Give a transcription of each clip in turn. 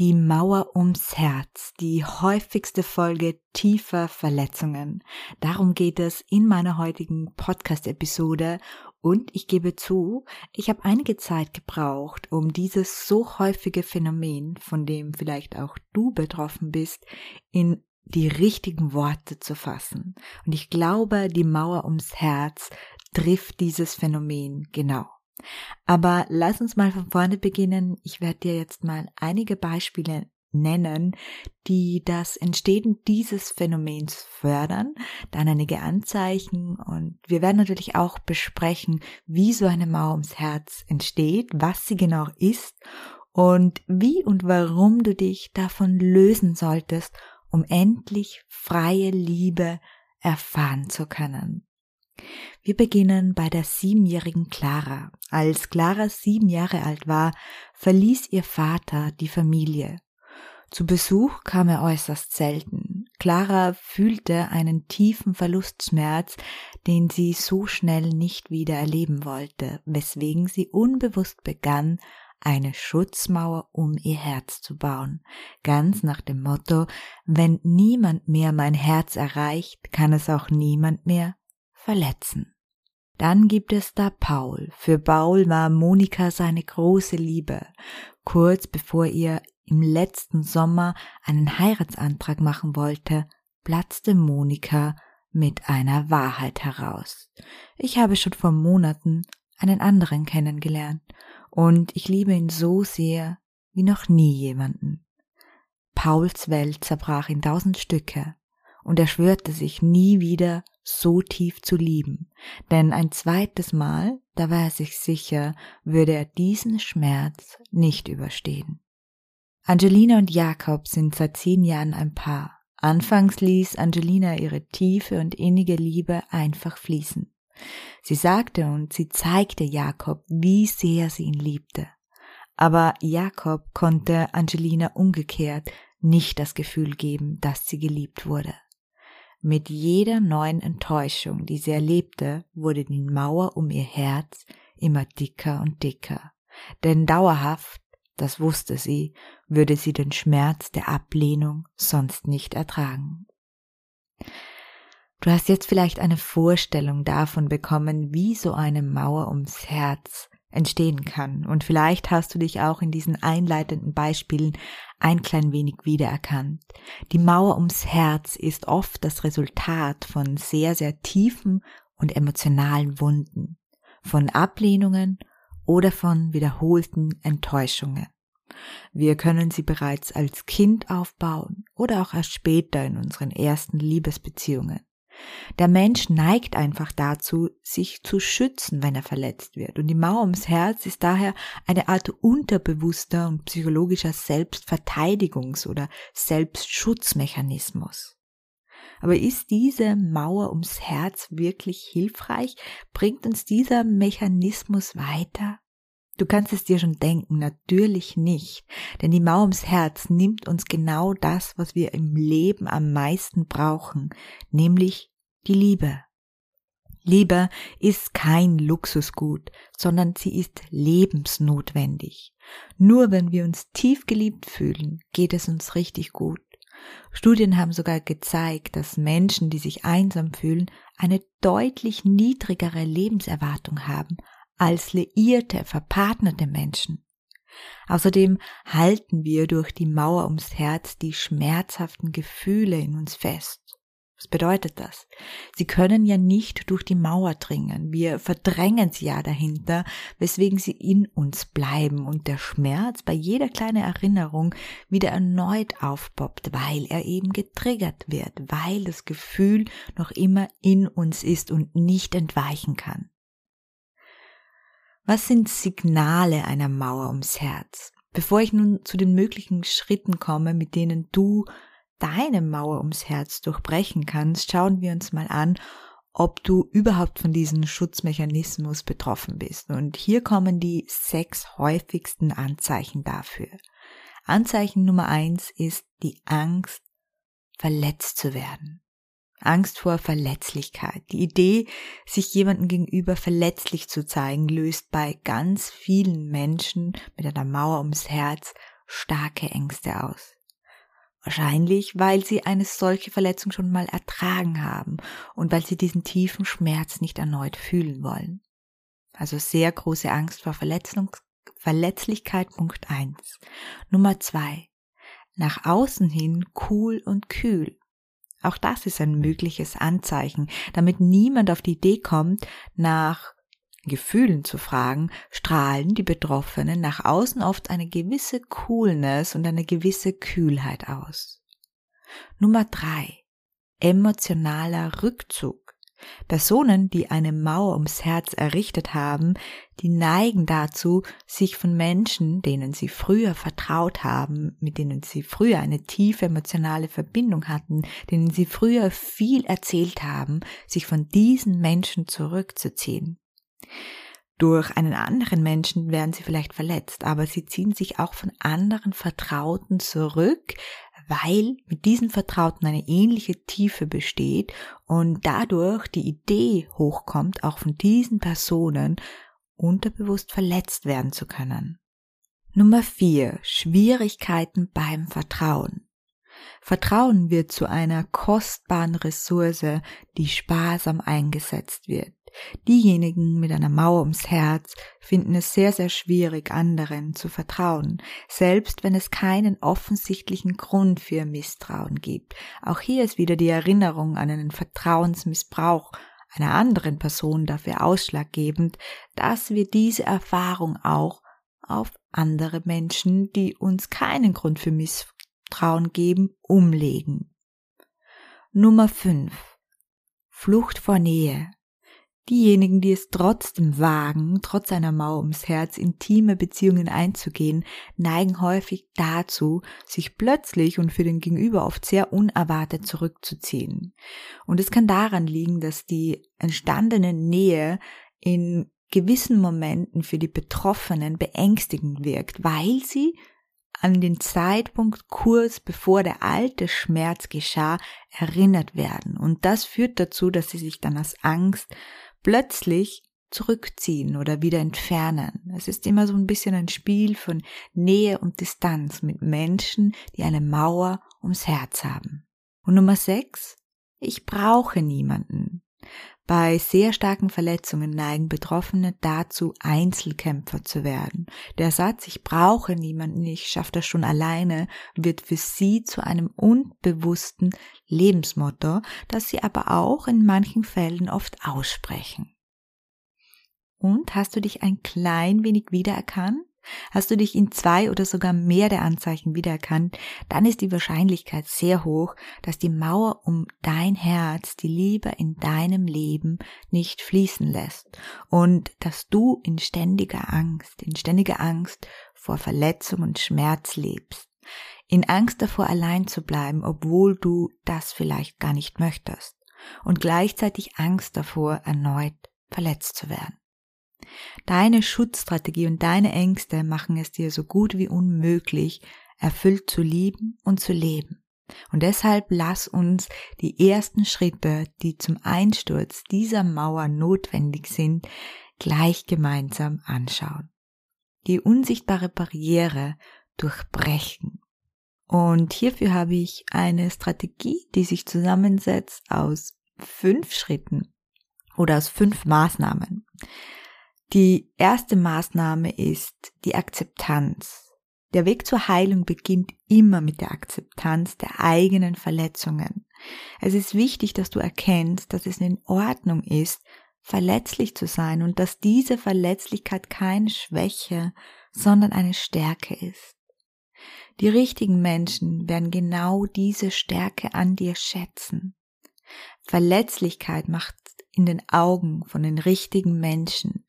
Die Mauer ums Herz, die häufigste Folge tiefer Verletzungen. Darum geht es in meiner heutigen Podcast-Episode und ich gebe zu, ich habe einige Zeit gebraucht, um dieses so häufige Phänomen, von dem vielleicht auch du betroffen bist, in die richtigen Worte zu fassen. Und ich glaube, die Mauer ums Herz trifft dieses Phänomen genau. Aber lass uns mal von vorne beginnen. Ich werde dir jetzt mal einige Beispiele nennen, die das Entstehen dieses Phänomens fördern, dann einige Anzeichen und wir werden natürlich auch besprechen, wie so eine Mauer ums Herz entsteht, was sie genau ist und wie und warum du dich davon lösen solltest, um endlich freie Liebe erfahren zu können. Wir beginnen bei der siebenjährigen Clara. Als Clara sieben Jahre alt war, verließ ihr Vater die Familie. Zu Besuch kam er äußerst selten. Clara fühlte einen tiefen Verlustschmerz, den sie so schnell nicht wieder erleben wollte, weswegen sie unbewusst begann, eine Schutzmauer um ihr Herz zu bauen, ganz nach dem Motto, wenn niemand mehr mein Herz erreicht, kann es auch niemand mehr verletzen. Dann gibt es da Paul. Für Paul war Monika seine große Liebe. Kurz bevor ihr im letzten Sommer einen Heiratsantrag machen wollte, platzte Monika mit einer Wahrheit heraus. Ich habe schon vor Monaten einen anderen kennengelernt und ich liebe ihn so sehr wie noch nie jemanden. Pauls Welt zerbrach in tausend Stücke und er schwörte sich nie wieder so tief zu lieben, denn ein zweites Mal, da war er sich sicher, würde er diesen Schmerz nicht überstehen. Angelina und Jakob sind seit zehn Jahren ein Paar. Anfangs ließ Angelina ihre tiefe und innige Liebe einfach fließen. Sie sagte und sie zeigte Jakob, wie sehr sie ihn liebte. Aber Jakob konnte Angelina umgekehrt nicht das Gefühl geben, dass sie geliebt wurde. Mit jeder neuen Enttäuschung, die sie erlebte, wurde die Mauer um ihr Herz immer dicker und dicker. Denn dauerhaft, das wusste sie, würde sie den Schmerz der Ablehnung sonst nicht ertragen. Du hast jetzt vielleicht eine Vorstellung davon bekommen, wie so eine Mauer ums Herz entstehen kann. Und vielleicht hast du dich auch in diesen einleitenden Beispielen ein klein wenig wiedererkannt. Die Mauer ums Herz ist oft das Resultat von sehr, sehr tiefen und emotionalen Wunden, von Ablehnungen oder von wiederholten Enttäuschungen. Wir können sie bereits als Kind aufbauen oder auch erst später in unseren ersten Liebesbeziehungen. Der Mensch neigt einfach dazu, sich zu schützen, wenn er verletzt wird. Und die Mauer ums Herz ist daher eine Art unterbewusster und psychologischer Selbstverteidigungs- oder Selbstschutzmechanismus. Aber ist diese Mauer ums Herz wirklich hilfreich? Bringt uns dieser Mechanismus weiter? Du kannst es dir schon denken, natürlich nicht. Denn die Mauer ums Herz nimmt uns genau das, was wir im Leben am meisten brauchen, nämlich die Liebe. Liebe ist kein Luxusgut, sondern sie ist lebensnotwendig. Nur wenn wir uns tief geliebt fühlen, geht es uns richtig gut. Studien haben sogar gezeigt, dass Menschen, die sich einsam fühlen, eine deutlich niedrigere Lebenserwartung haben als liierte, verpartnerte Menschen. Außerdem halten wir durch die Mauer ums Herz die schmerzhaften Gefühle in uns fest. Was bedeutet das? Sie können ja nicht durch die Mauer dringen. Wir verdrängen sie ja dahinter, weswegen sie in uns bleiben und der Schmerz bei jeder kleinen Erinnerung wieder erneut aufpoppt, weil er eben getriggert wird, weil das Gefühl noch immer in uns ist und nicht entweichen kann. Was sind Signale einer Mauer ums Herz? Bevor ich nun zu den möglichen Schritten komme, mit denen du deine Mauer ums Herz durchbrechen kannst, schauen wir uns mal an, ob du überhaupt von diesem Schutzmechanismus betroffen bist. Und hier kommen die sechs häufigsten Anzeichen dafür. Anzeichen Nummer eins ist die Angst, verletzt zu werden. Angst vor Verletzlichkeit. Die Idee, sich jemandem gegenüber verletzlich zu zeigen, löst bei ganz vielen Menschen mit einer Mauer ums Herz starke Ängste aus. Wahrscheinlich, weil sie eine solche Verletzung schon mal ertragen haben und weil sie diesen tiefen Schmerz nicht erneut fühlen wollen. Also sehr große Angst vor Verletzung, Verletzlichkeit Punkt eins. Nummer zwei. Nach außen hin cool und kühl. Auch das ist ein mögliches Anzeichen, damit niemand auf die Idee kommt, nach Gefühlen zu fragen, strahlen die Betroffenen nach außen oft eine gewisse Coolness und eine gewisse Kühlheit aus. Nummer drei. Emotionaler Rückzug. Personen, die eine Mauer ums Herz errichtet haben, die neigen dazu, sich von Menschen, denen sie früher vertraut haben, mit denen sie früher eine tiefe emotionale Verbindung hatten, denen sie früher viel erzählt haben, sich von diesen Menschen zurückzuziehen. Durch einen anderen Menschen werden sie vielleicht verletzt, aber sie ziehen sich auch von anderen Vertrauten zurück, weil mit diesen Vertrauten eine ähnliche Tiefe besteht und dadurch die Idee hochkommt, auch von diesen Personen unterbewusst verletzt werden zu können. Nummer vier: Schwierigkeiten beim Vertrauen. Vertrauen wird zu einer kostbaren Ressource, die sparsam eingesetzt wird. Diejenigen mit einer Mauer ums Herz finden es sehr, sehr schwierig, anderen zu vertrauen, selbst wenn es keinen offensichtlichen Grund für Misstrauen gibt. Auch hier ist wieder die Erinnerung an einen Vertrauensmissbrauch einer anderen Person dafür ausschlaggebend, dass wir diese Erfahrung auch auf andere Menschen, die uns keinen Grund für Misstrauen geben, umlegen. Nummer 5. Flucht vor Nähe. Diejenigen, die es trotzdem wagen, trotz einer Mauer ums Herz intime Beziehungen einzugehen, neigen häufig dazu, sich plötzlich und für den Gegenüber oft sehr unerwartet zurückzuziehen. Und es kann daran liegen, dass die entstandene Nähe in gewissen Momenten für die Betroffenen beängstigend wirkt, weil sie an den Zeitpunkt kurz bevor der alte Schmerz geschah, erinnert werden. Und das führt dazu, dass sie sich dann aus Angst plötzlich zurückziehen oder wieder entfernen. Es ist immer so ein bisschen ein Spiel von Nähe und Distanz mit Menschen, die eine Mauer ums Herz haben. Und Nummer sechs, ich brauche niemanden. Bei sehr starken Verletzungen neigen Betroffene dazu, Einzelkämpfer zu werden. Der Satz, ich brauche niemanden, ich schaffe das schon alleine, wird für sie zu einem unbewussten Lebensmotto, das sie aber auch in manchen Fällen oft aussprechen. Und hast du dich ein klein wenig wiedererkannt? Hast du dich in zwei oder sogar mehr der Anzeichen wiedererkannt, dann ist die Wahrscheinlichkeit sehr hoch, dass die Mauer um dein Herz die Liebe in deinem Leben nicht fließen lässt und dass du in ständiger Angst, in ständiger Angst vor Verletzung und Schmerz lebst. In Angst davor allein zu bleiben, obwohl du das vielleicht gar nicht möchtest. Und gleichzeitig Angst davor, erneut verletzt zu werden. Deine Schutzstrategie und deine Ängste machen es dir so gut wie unmöglich, erfüllt zu lieben und zu leben. Und deshalb lass uns die ersten Schritte, die zum Einsturz dieser Mauer notwendig sind, gleich gemeinsam anschauen. Die unsichtbare Barriere durchbrechen. Und hierfür habe ich eine Strategie, die sich zusammensetzt aus fünf Schritten oder aus fünf Maßnahmen. Die erste Maßnahme ist die Akzeptanz. Der Weg zur Heilung beginnt immer mit der Akzeptanz der eigenen Verletzungen. Es ist wichtig, dass du erkennst, dass es in Ordnung ist, verletzlich zu sein und dass diese Verletzlichkeit keine Schwäche, sondern eine Stärke ist. Die richtigen Menschen werden genau diese Stärke an dir schätzen. Verletzlichkeit macht in den Augen von den richtigen Menschen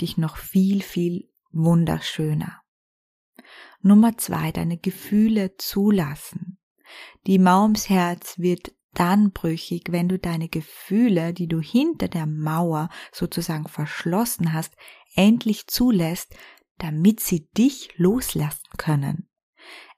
dich noch viel, viel wunderschöner. Nummer zwei, deine Gefühle zulassen. Die Mauer ums Herz wird dann brüchig, wenn du deine Gefühle, die du hinter der Mauer sozusagen verschlossen hast, endlich zulässt, damit sie dich loslassen können.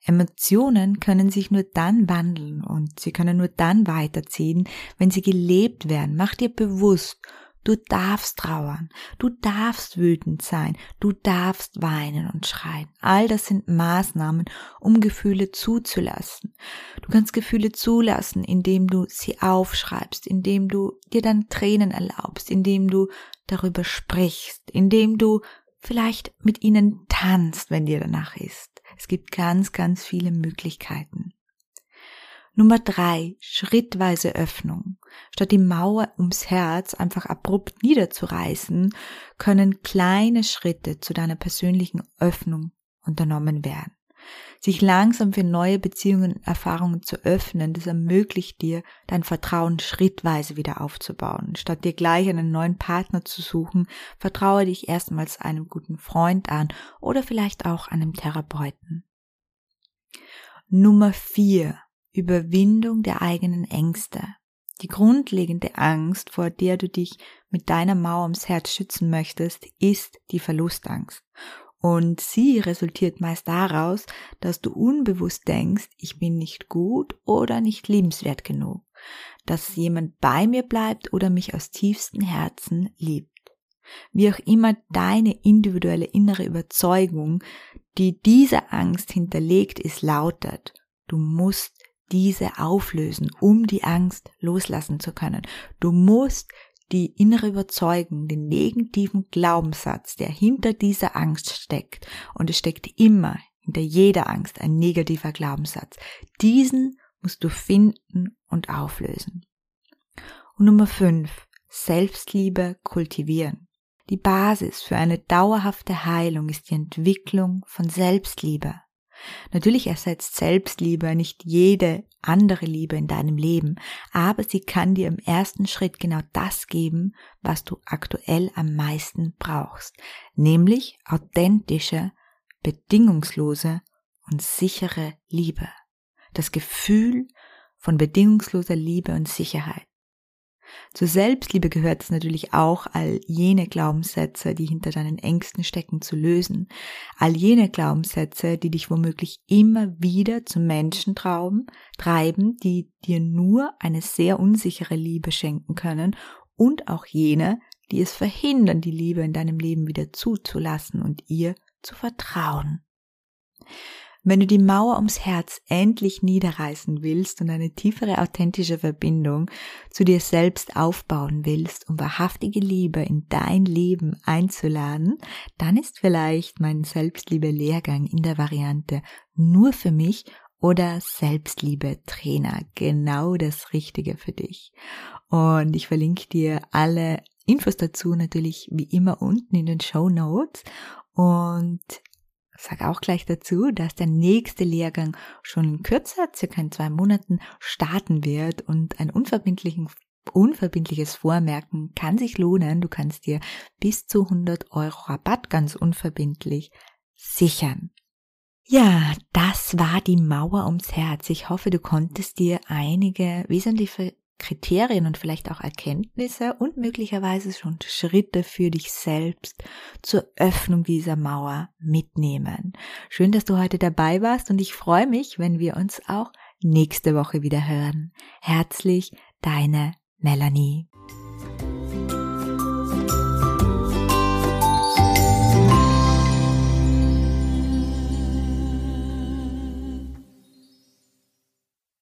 Emotionen können sich nur dann wandeln und sie können nur dann weiterziehen, wenn sie gelebt werden. Mach dir bewusst, du darfst trauern, du darfst wütend sein, du darfst weinen und schreien. All das sind Maßnahmen, um Gefühle zuzulassen. Du kannst Gefühle zulassen, indem du sie aufschreibst, indem du dir dann Tränen erlaubst, indem du darüber sprichst, indem du vielleicht mit ihnen tanzt, wenn dir danach ist. Es gibt ganz, ganz viele Möglichkeiten. Nummer drei, schrittweise Öffnung. Statt die Mauer ums Herz einfach abrupt niederzureißen, können kleine Schritte zu deiner persönlichen Öffnung unternommen werden. Sich langsam für neue Beziehungen und Erfahrungen zu öffnen, das ermöglicht dir, dein Vertrauen schrittweise wieder aufzubauen. Statt dir gleich einen neuen Partner zu suchen, vertraue dich erstmals einem guten Freund an oder vielleicht auch einem Therapeuten. Nummer vier. Überwindung der eigenen Ängste. Die grundlegende Angst, vor der du dich mit deiner Mauer ums Herz schützen möchtest, ist die Verlustangst. Und sie resultiert meist daraus, dass du unbewusst denkst, ich bin nicht gut oder nicht liebenswert genug, dass jemand bei mir bleibt oder mich aus tiefstem Herzen liebt. Wie auch immer deine individuelle innere Überzeugung, die diese Angst hinterlegt ist, lautet, du musst diese auflösen, um die Angst loslassen zu können. Du musst die innere Überzeugung, den negativen Glaubenssatz, der hinter dieser Angst steckt. Und es steckt immer hinter jeder Angst ein negativer Glaubenssatz. Diesen musst du finden und auflösen. Und Nummer fünf: Selbstliebe kultivieren. Die Basis für eine dauerhafte Heilung ist die Entwicklung von Selbstliebe. Natürlich ersetzt Selbstliebe nicht jede andere Liebe in deinem Leben, aber sie kann dir im ersten Schritt genau das geben, was du aktuell am meisten brauchst, nämlich authentische, bedingungslose und sichere Liebe. Das Gefühl von bedingungsloser Liebe und Sicherheit. Zur Selbstliebe gehört es natürlich auch, all jene Glaubenssätze, die hinter deinen Ängsten stecken, zu lösen. All jene Glaubenssätze, die dich womöglich immer wieder zu Menschen trauben, treiben, die dir nur eine sehr unsichere Liebe schenken können und auch jene, die es verhindern, die Liebe in deinem Leben wieder zuzulassen und ihr zu vertrauen. Wenn du die Mauer ums Herz endlich niederreißen willst und eine tiefere authentische Verbindung zu dir selbst aufbauen willst, um wahrhaftige Liebe in dein Leben einzuladen, dann ist vielleicht mein Selbstliebe-Lehrgang in der Variante nur für mich oder Selbstliebe-Trainer genau das Richtige für dich. Und ich verlinke dir alle Infos dazu natürlich wie immer unten in den Show Notes. Und sage auch gleich dazu, dass der nächste Lehrgang schon in kürzer, circa in zwei Monaten, starten wird und ein unverbindlichen unverbindliches Vormerken kann sich lohnen. Du kannst dir bis zu 100 Euro Rabatt ganz unverbindlich sichern. Ja, das war die Mauer ums Herz. Ich hoffe, du konntest dir einige wesentliche Kriterien und vielleicht auch Erkenntnisse und möglicherweise schon Schritte für dich selbst zur Öffnung dieser Mauer mitnehmen. Schön, dass du heute dabei warst und ich freue mich, wenn wir uns auch nächste Woche wieder hören. Herzlich, deine Melanie.